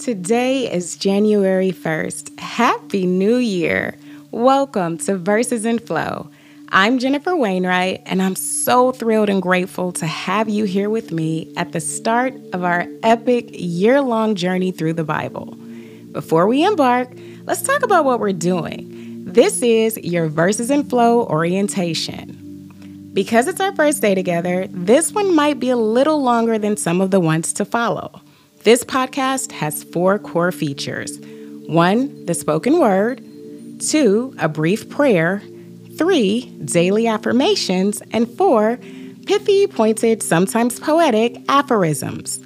Today is January 1st. Happy New Year! Welcome to Verses in Flow. I'm Jennifer Wainwright, and I'm so thrilled and grateful to have you here with me at the start of our epic year long journey through the Bible. Before we embark, let's talk about what we're doing. This is your Verses in Flow orientation. Because it's our first day together, this one might be a little longer than some of the ones to follow. This podcast has four core features one, the spoken word, two, a brief prayer, three, daily affirmations, and four, pithy, pointed, sometimes poetic aphorisms.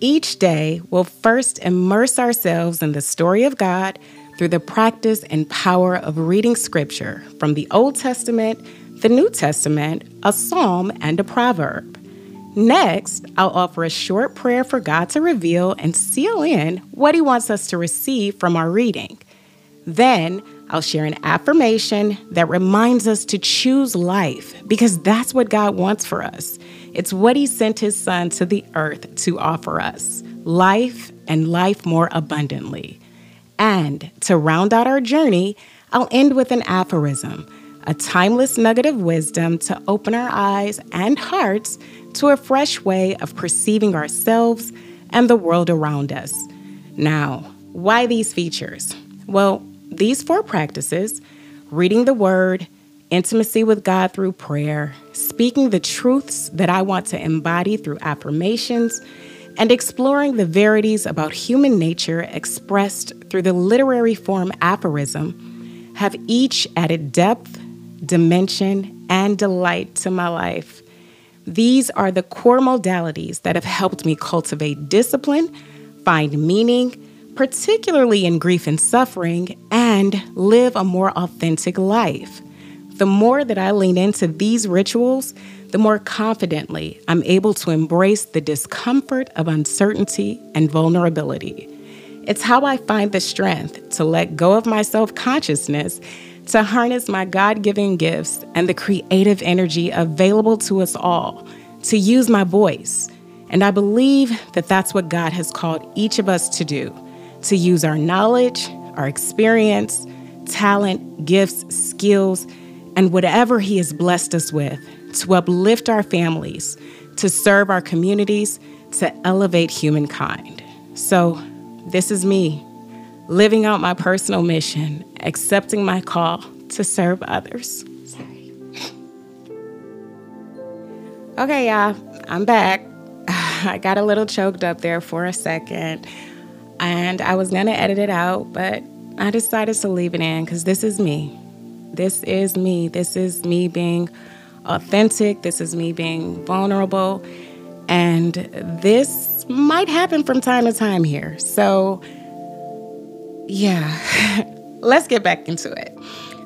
Each day, we'll first immerse ourselves in the story of God through the practice and power of reading scripture from the Old Testament, the New Testament, a psalm, and a proverb. Next, I'll offer a short prayer for God to reveal and seal in what He wants us to receive from our reading. Then, I'll share an affirmation that reminds us to choose life because that's what God wants for us. It's what He sent His Son to the earth to offer us life and life more abundantly. And to round out our journey, I'll end with an aphorism, a timeless nugget of wisdom to open our eyes and hearts to a fresh way of perceiving ourselves and the world around us. Now, why these features? Well, these four practices reading the Word, intimacy with God through prayer, speaking the truths that I want to embody through affirmations, and exploring the verities about human nature expressed through the literary form aphorism have each added depth, dimension, and delight to my life. These are the core modalities that have helped me cultivate discipline, find meaning, particularly in grief and suffering, and live a more authentic life. The more that I lean into these rituals, the more confidently I'm able to embrace the discomfort of uncertainty and vulnerability. It's how I find the strength to let go of my self consciousness to harness my God given gifts and the creative energy available to us all, to use my voice. And I believe that that's what God has called each of us to do to use our knowledge, our experience, talent, gifts, skills, and whatever He has blessed us with to uplift our families, to serve our communities, to elevate humankind. So, this is me living out my personal mission, accepting my call to serve others. Sorry. Okay, y'all, I'm back. I got a little choked up there for a second, and I was gonna edit it out, but I decided to leave it in because this is me. This is me. This is me being authentic. This is me being vulnerable. And this might happen from time to time here. So, yeah, let's get back into it.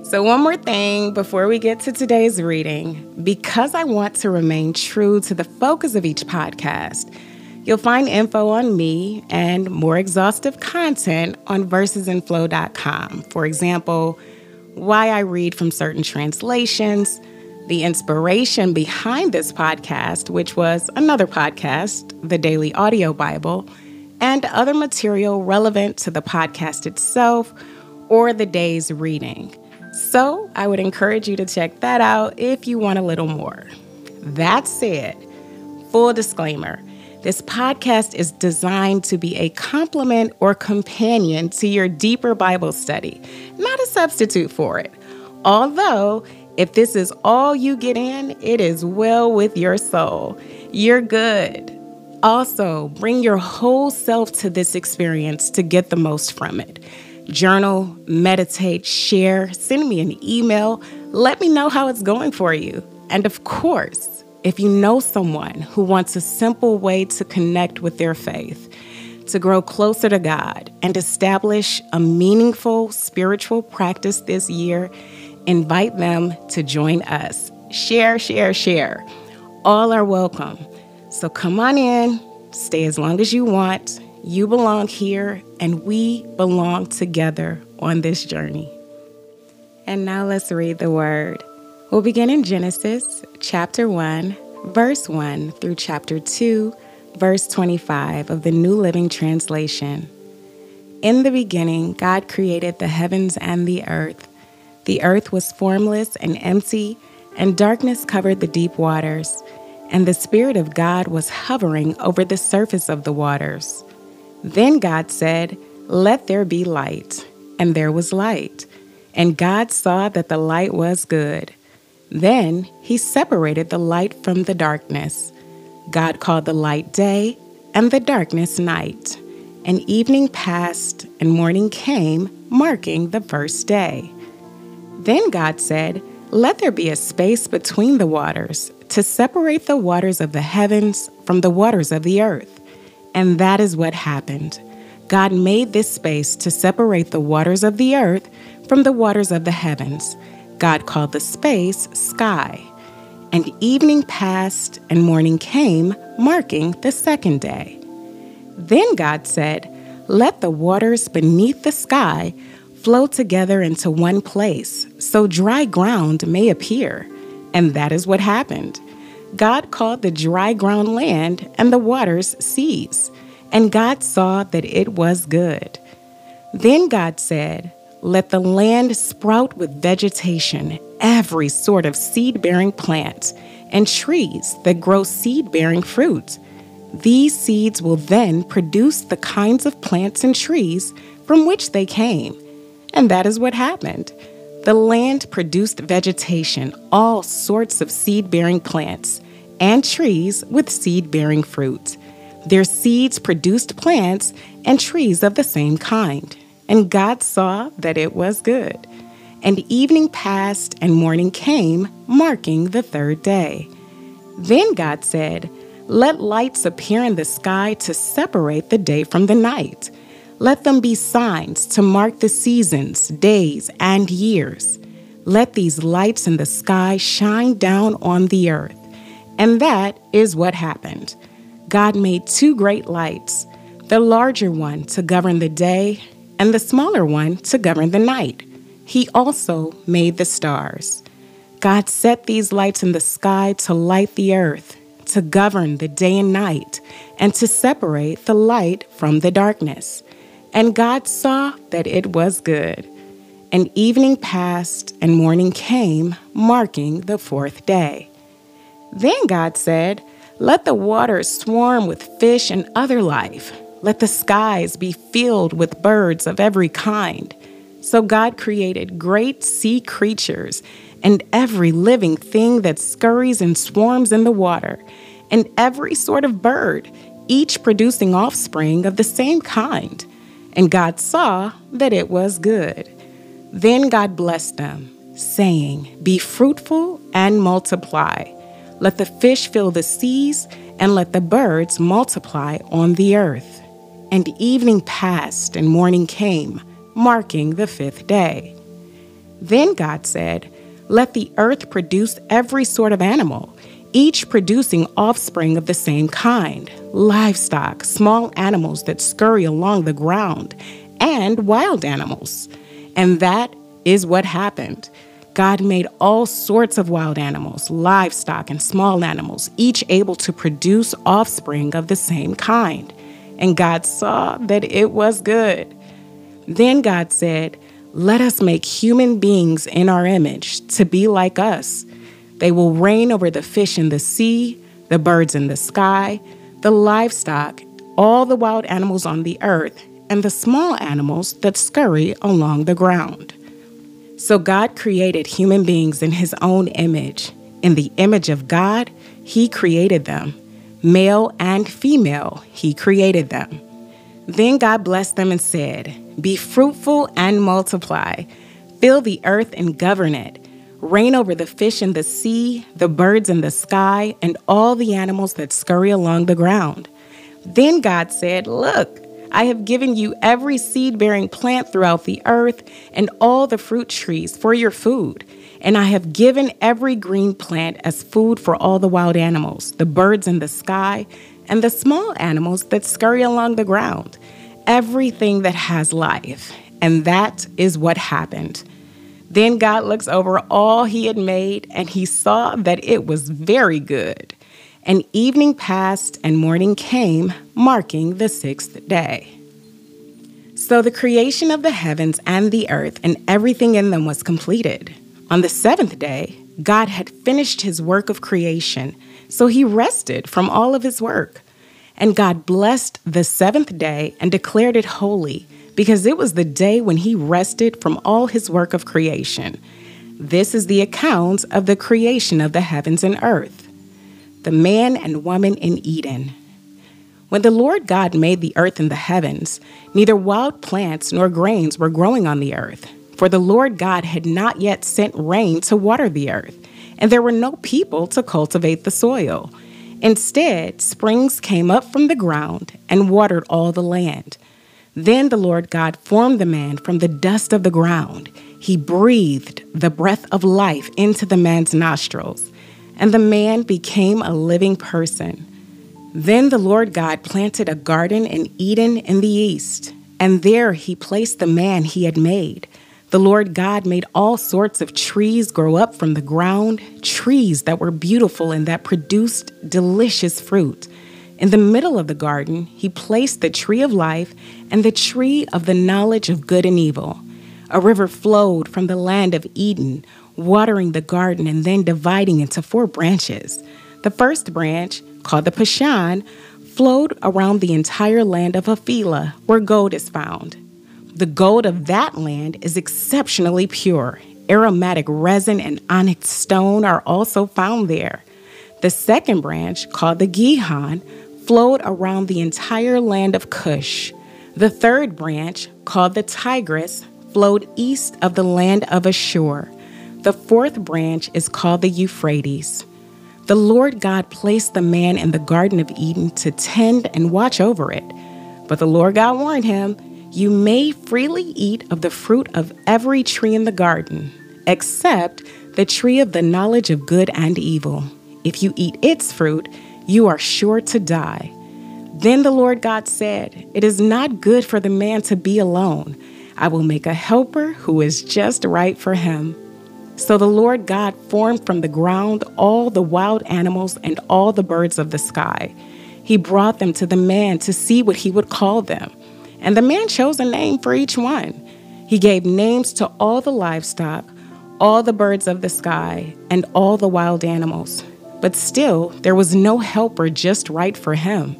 So, one more thing before we get to today's reading, because I want to remain true to the focus of each podcast, you'll find info on me and more exhaustive content on versesinflow.com. For example, why I read from certain translations, the inspiration behind this podcast, which was another podcast, the Daily Audio Bible and other material relevant to the podcast itself or the day's reading. So I would encourage you to check that out if you want a little more. That said, full disclaimer this podcast is designed to be a complement or companion to your deeper Bible study, not a substitute for it. Although, if this is all you get in, it is well with your soul. You're good. Also, bring your whole self to this experience to get the most from it. Journal, meditate, share, send me an email. Let me know how it's going for you. And of course, if you know someone who wants a simple way to connect with their faith, to grow closer to God, and establish a meaningful spiritual practice this year, invite them to join us. Share, share, share. All are welcome. So come on in, stay as long as you want. You belong here, and we belong together on this journey. And now let's read the word. We'll begin in Genesis chapter 1, verse 1 through chapter 2, verse 25 of the New Living Translation. In the beginning, God created the heavens and the earth. The earth was formless and empty, and darkness covered the deep waters. And the Spirit of God was hovering over the surface of the waters. Then God said, Let there be light. And there was light. And God saw that the light was good. Then he separated the light from the darkness. God called the light day, and the darkness night. And evening passed, and morning came, marking the first day. Then God said, Let there be a space between the waters, to separate the waters of the heavens from the waters of the earth. And that is what happened. God made this space to separate the waters of the earth from the waters of the heavens. God called the space sky. And evening passed and morning came, marking the second day. Then God said, Let the waters beneath the sky flow together into one place, so dry ground may appear. And that is what happened. God called the dry ground land and the waters seas. And God saw that it was good. Then God said, Let the land sprout with vegetation, every sort of seed bearing plant, and trees that grow seed bearing fruit. These seeds will then produce the kinds of plants and trees from which they came. And that is what happened. The land produced vegetation, all sorts of seed bearing plants, and trees with seed bearing fruit. Their seeds produced plants and trees of the same kind. And God saw that it was good. And evening passed and morning came, marking the third day. Then God said, Let lights appear in the sky to separate the day from the night. Let them be signs to mark the seasons, days, and years. Let these lights in the sky shine down on the earth. And that is what happened. God made two great lights, the larger one to govern the day, and the smaller one to govern the night. He also made the stars. God set these lights in the sky to light the earth, to govern the day and night, and to separate the light from the darkness. And God saw that it was good. And evening passed, and morning came, marking the fourth day. Then God said, Let the waters swarm with fish and other life. Let the skies be filled with birds of every kind. So God created great sea creatures and every living thing that scurries and swarms in the water, and every sort of bird, each producing offspring of the same kind. And God saw that it was good. Then God blessed them, saying, Be fruitful and multiply. Let the fish fill the seas, and let the birds multiply on the earth. And evening passed, and morning came, marking the fifth day. Then God said, Let the earth produce every sort of animal, each producing offspring of the same kind livestock, small animals that scurry along the ground, and wild animals. And that is what happened. God made all sorts of wild animals, livestock, and small animals, each able to produce offspring of the same kind. And God saw that it was good. Then God said, Let us make human beings in our image to be like us. They will reign over the fish in the sea, the birds in the sky, the livestock, all the wild animals on the earth, and the small animals that scurry along the ground. So God created human beings in his own image. In the image of God, he created them. Male and female, he created them. Then God blessed them and said, Be fruitful and multiply, fill the earth and govern it. Reign over the fish in the sea, the birds in the sky, and all the animals that scurry along the ground. Then God said, Look, I have given you every seed bearing plant throughout the earth and all the fruit trees for your food. And I have given every green plant as food for all the wild animals, the birds in the sky, and the small animals that scurry along the ground, everything that has life. And that is what happened. Then God looks over all he had made, and he saw that it was very good. And evening passed and morning came, marking the sixth day. So the creation of the heavens and the earth and everything in them was completed. On the seventh day, God had finished his work of creation, so he rested from all of his work. And God blessed the seventh day and declared it holy, because it was the day when he rested from all his work of creation. This is the account of the creation of the heavens and earth. The man and woman in Eden. When the Lord God made the earth and the heavens, neither wild plants nor grains were growing on the earth, for the Lord God had not yet sent rain to water the earth, and there were no people to cultivate the soil. Instead, springs came up from the ground and watered all the land. Then the Lord God formed the man from the dust of the ground. He breathed the breath of life into the man's nostrils, and the man became a living person. Then the Lord God planted a garden in Eden in the east, and there he placed the man he had made. The Lord God made all sorts of trees grow up from the ground, trees that were beautiful and that produced delicious fruit. In the middle of the garden, he placed the tree of life and the tree of the knowledge of good and evil. A river flowed from the land of Eden, watering the garden and then dividing into four branches. The first branch called the Pishon, flowed around the entire land of Havilah, where gold is found. The gold of that land is exceptionally pure. Aromatic resin and onyx stone are also found there. The second branch, called the Gihon, flowed around the entire land of Cush. The third branch, called the Tigris, flowed east of the land of Ashur. The fourth branch is called the Euphrates. The Lord God placed the man in the Garden of Eden to tend and watch over it. But the Lord God warned him, You may freely eat of the fruit of every tree in the garden, except the tree of the knowledge of good and evil. If you eat its fruit, you are sure to die. Then the Lord God said, It is not good for the man to be alone. I will make a helper who is just right for him. So the Lord God formed from the ground all the wild animals and all the birds of the sky. He brought them to the man to see what he would call them. And the man chose a name for each one. He gave names to all the livestock, all the birds of the sky, and all the wild animals. But still, there was no helper just right for him.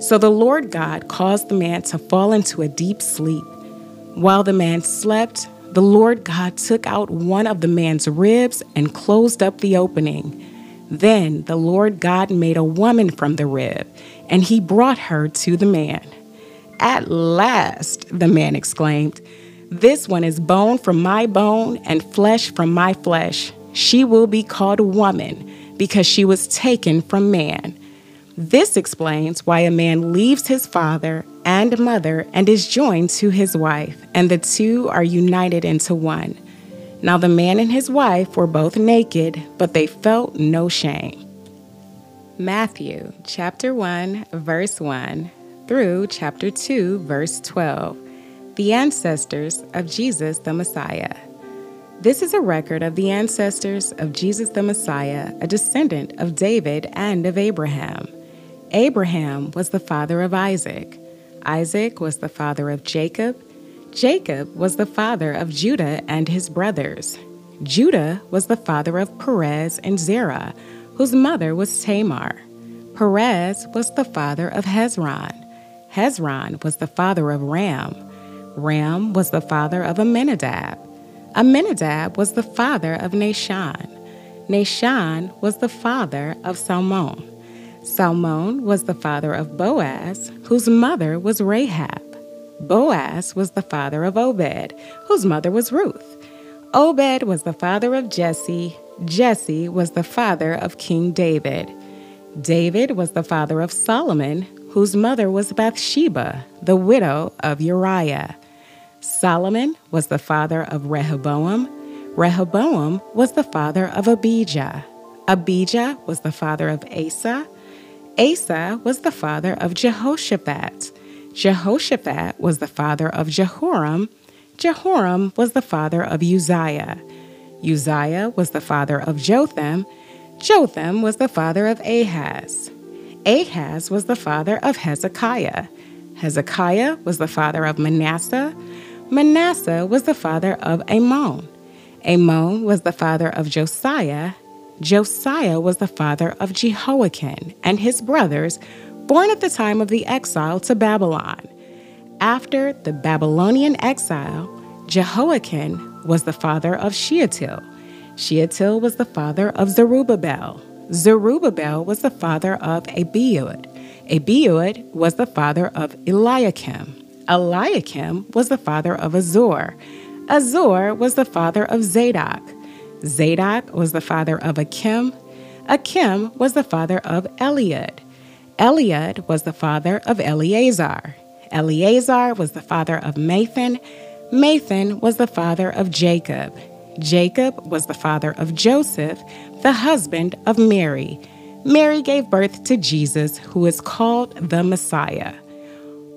So the Lord God caused the man to fall into a deep sleep. While the man slept, the Lord God took out one of the man's ribs and closed up the opening. Then the Lord God made a woman from the rib, and he brought her to the man. At last, the man exclaimed, This one is bone from my bone and flesh from my flesh. She will be called woman because she was taken from man. This explains why a man leaves his father and mother and is joined to his wife, and the two are united into one. Now the man and his wife were both naked, but they felt no shame. Matthew chapter 1, verse 1 through chapter 2, verse 12. The ancestors of Jesus the Messiah. This is a record of the ancestors of Jesus the Messiah, a descendant of David and of Abraham. Abraham was the father of Isaac. Isaac was the father of Jacob. Jacob was the father of Judah and his brothers. Judah was the father of Perez and Zerah, whose mother was Tamar. Perez was the father of Hezron. Hezron was the father of Ram. Ram was the father of Amminadab. Amminadab was the father of Nahshon. Nahshon was the father of Salmon. Salmon was the father of Boaz, whose mother was Rahab. Boaz was the father of Obed, whose mother was Ruth. Obed was the father of Jesse. Jesse was the father of King David. David was the father of Solomon, whose mother was Bathsheba, the widow of Uriah. Solomon was the father of Rehoboam. Rehoboam was the father of Abijah. Abijah was the father of Asa. Asa was the father of Jehoshaphat. Jehoshaphat was the father of Jehoram. Jehoram was the father of Uzziah. Uzziah was the father of Jotham. Jotham was the father of Ahaz. Ahaz was the father of Hezekiah. Hezekiah was the father of Manasseh. Manasseh was the father of Amon. Amon was the father of Josiah. Josiah was the father of Jehoiachin and his brothers, born at the time of the exile to Babylon. After the Babylonian exile, Jehoiachin was the father of Shealtiel. Shealtiel was the father of Zerubbabel. Zerubbabel was the father of Abiud. Abiud was the father of Eliakim. Eliakim was the father of Azor. Azor was the father of Zadok. Zadok was the father of Achim. Achim was the father of Eliud. Eliud was the father of Eleazar. Eleazar was the father of Matthan. Matthan was the father of Jacob. Jacob was the father of Joseph, the husband of Mary. Mary gave birth to Jesus, who is called the Messiah.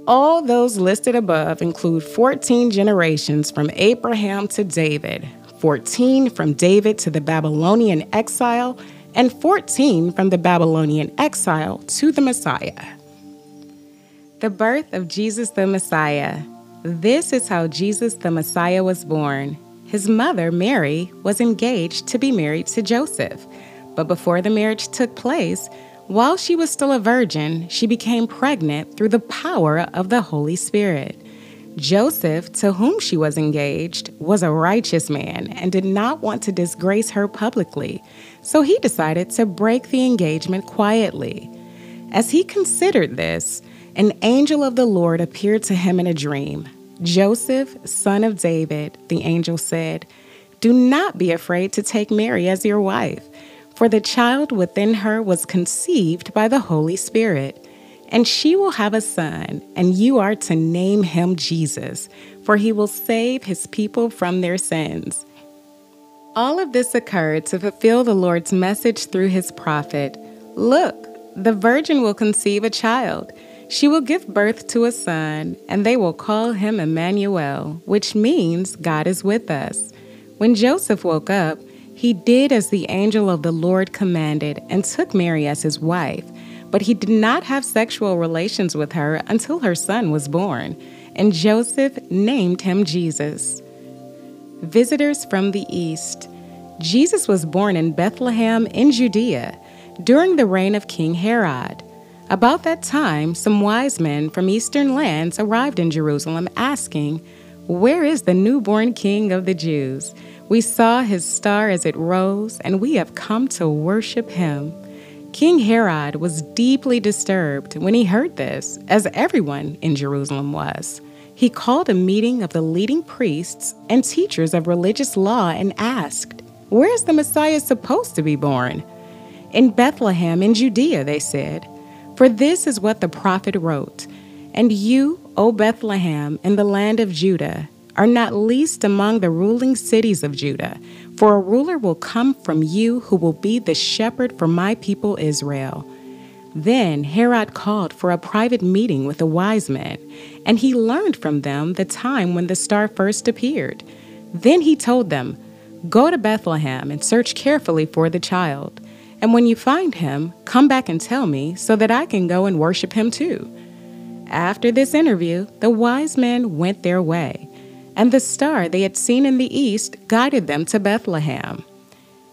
All those listed above include 14 generations from Abraham to David, 14 from David to the Babylonian exile, and 14 from the Babylonian exile to the Messiah. The birth of Jesus the Messiah. This is how Jesus the Messiah was born. His mother, Mary, was engaged to be married to Joseph. But before the marriage took place, while she was still a virgin, she became pregnant through the power of the Holy Spirit. Joseph, to whom she was engaged, was a righteous man and did not want to disgrace her publicly, so he decided to break the engagement quietly. As he considered this, an angel of the Lord appeared to him in a dream. Joseph, son of David, the angel said, Do not be afraid to take Mary as your wife for the child within her was conceived by the Holy Spirit. And she will have a son, and you are to name him Jesus, for he will save his people from their sins. All of this occurred to fulfill the Lord's message through his prophet Look, the virgin will conceive a child. She will give birth to a son, and they will call him Emmanuel, which means God is with us. When Joseph woke up, he did as the angel of the Lord commanded and took Mary as his wife, but he did not have sexual relations with her until her son was born, and Joseph named him Jesus. Visitors from the East Jesus was born in Bethlehem in Judea during the reign of King Herod. About that time, some wise men from eastern lands arrived in Jerusalem asking, Where is the newborn king of the Jews? We saw his star as it rose, and we have come to worship him. King Herod was deeply disturbed when he heard this, as everyone in Jerusalem was. He called a meeting of the leading priests and teachers of religious law and asked, Where is the Messiah supposed to be born? In Bethlehem in Judea, they said. For this is what the prophet wrote And you, O Bethlehem, in the land of Judah, are not least among the ruling cities of Judah, for a ruler will come from you who will be the shepherd for my people Israel. Then Herod called for a private meeting with the wise men, and he learned from them the time when the star first appeared. Then he told them, Go to Bethlehem and search carefully for the child. And when you find him, come back and tell me so that I can go and worship him too. After this interview, the wise men went their way and the star they had seen in the east guided them to Bethlehem.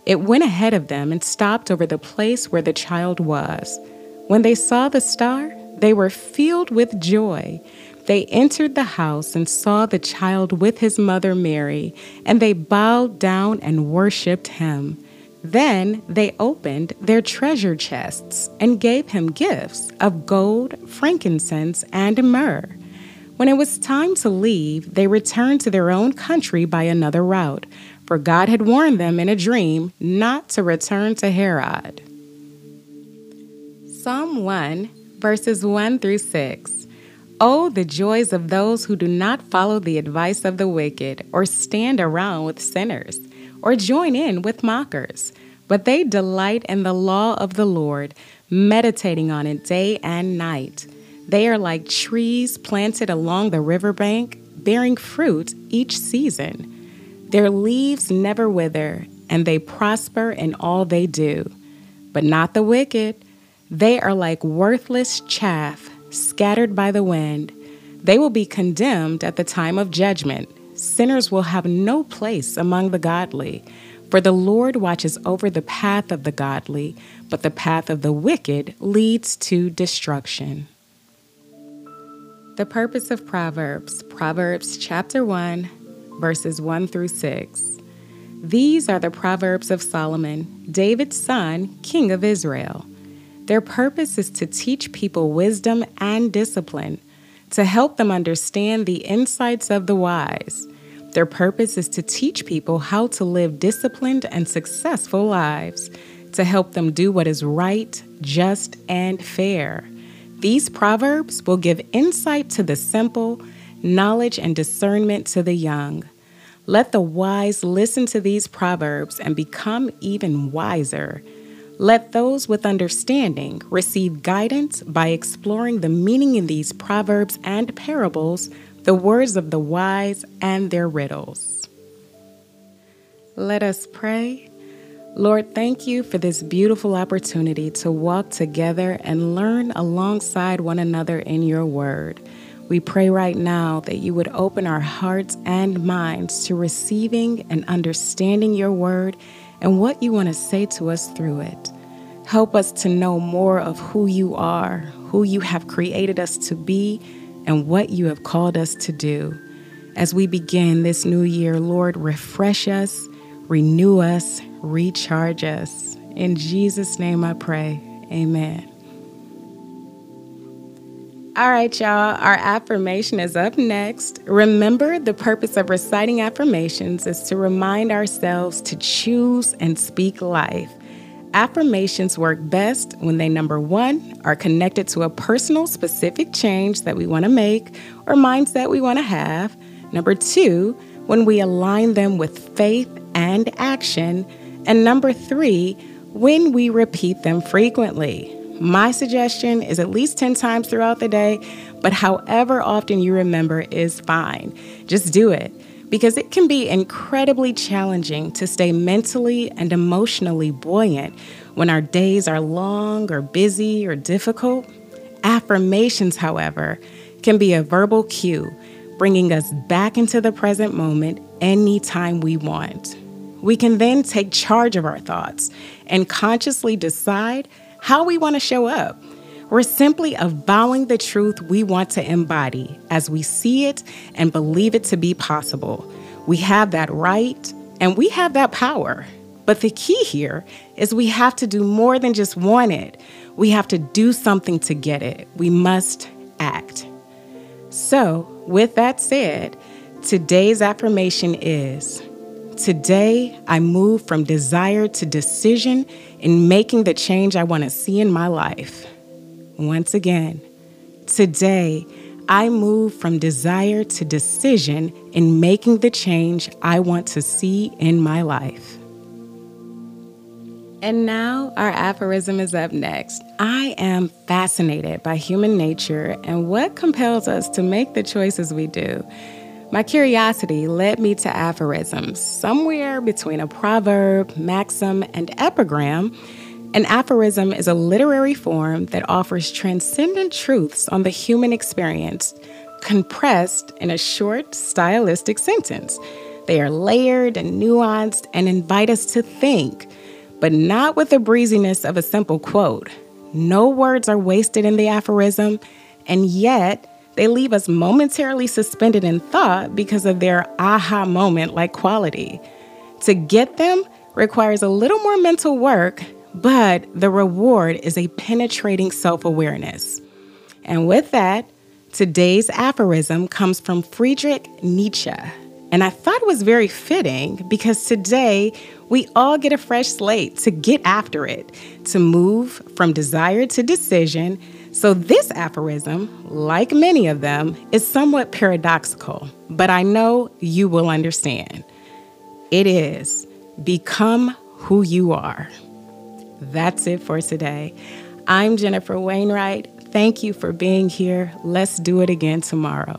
It went ahead of them and stopped over the place where the child was. When they saw the star, they were filled with joy. They entered the house and saw the child with his mother Mary, and they bowed down and worshiped him. Then they opened their treasure chests and gave him gifts of gold, frankincense, and myrrh. When it was time to leave, they returned to their own country by another route, for God had warned them in a dream not to return to Herod. Psalm 1, verses 1 through 6. Oh, the joys of those who do not follow the advice of the wicked, or stand around with sinners, or join in with mockers, but they delight in the law of the Lord, meditating on it day and night. They are like trees planted along the riverbank, bearing fruit each season. Their leaves never wither, and they prosper in all they do. But not the wicked. They are like worthless chaff scattered by the wind. They will be condemned at the time of judgment. Sinners will have no place among the godly. For the Lord watches over the path of the godly, but the path of the wicked leads to destruction. The purpose of Proverbs, Proverbs chapter 1, verses 1 through 6. These are the Proverbs of Solomon, David's son, king of Israel. Their purpose is to teach people wisdom and discipline, to help them understand the insights of the wise. Their purpose is to teach people how to live disciplined and successful lives, to help them do what is right, just, and fair. These proverbs will give insight to the simple, knowledge and discernment to the young. Let the wise listen to these proverbs and become even wiser. Let those with understanding receive guidance by exploring the meaning in these proverbs and parables, the words of the wise and their riddles. Let us pray. Lord, thank you for this beautiful opportunity to walk together and learn alongside one another in your word. We pray right now that you would open our hearts and minds to receiving and understanding your word and what you want to say to us through it. Help us to know more of who you are, who you have created us to be, and what you have called us to do. As we begin this new year, Lord, refresh us, renew us, recharge us. In Jesus' name I pray. Amen. All right, y'all, our affirmation is up next. Remember, the purpose of reciting affirmations is to remind ourselves to choose and speak life. Affirmations work best when they, number one, are connected to a personal, specific change that we want to make or mindset we want to have. Number two, when we align them with faith and action. And number three, when we repeat them frequently. My suggestion is at least 10 times throughout the day, but however often you remember is fine. Just do it because it can be incredibly challenging to stay mentally and emotionally buoyant when our days are long or busy or difficult. Affirmations, however, can be a verbal cue, bringing us back into the present moment anytime we want. We can then take charge of our thoughts and consciously decide how we want to show up. We're simply avowing the truth we want to embody as we see it and believe it to be possible. We have that right and we have that power. But the key here is we have to do more than just want it. We have to do something to get it. We must act. So, with that said, today's affirmation is Today, I move from desire to decision in making the change I want to see in my life. Once again, today, I move from desire to decision in making the change I want to see in my life. And now our aphorism is up next. I am fascinated by human nature and what compels us to make the choices we do. My curiosity led me to aphorisms, somewhere between a proverb, maxim, and epigram. An aphorism is a literary form that offers transcendent truths on the human experience, compressed in a short, stylistic sentence. They are layered and nuanced and invite us to think, but not with the breeziness of a simple quote. No words are wasted in the aphorism, and yet, they leave us momentarily suspended in thought because of their aha moment like quality. To get them requires a little more mental work, but the reward is a penetrating self awareness. And with that, today's aphorism comes from Friedrich Nietzsche. And I thought it was very fitting because today we all get a fresh slate to get after it, to move from desire to decision so, this aphorism, like many of them, is somewhat paradoxical, but I know you will understand. It is become who you are. That's it for today. I'm Jennifer Wainwright. Thank you for being here. Let's do it again tomorrow.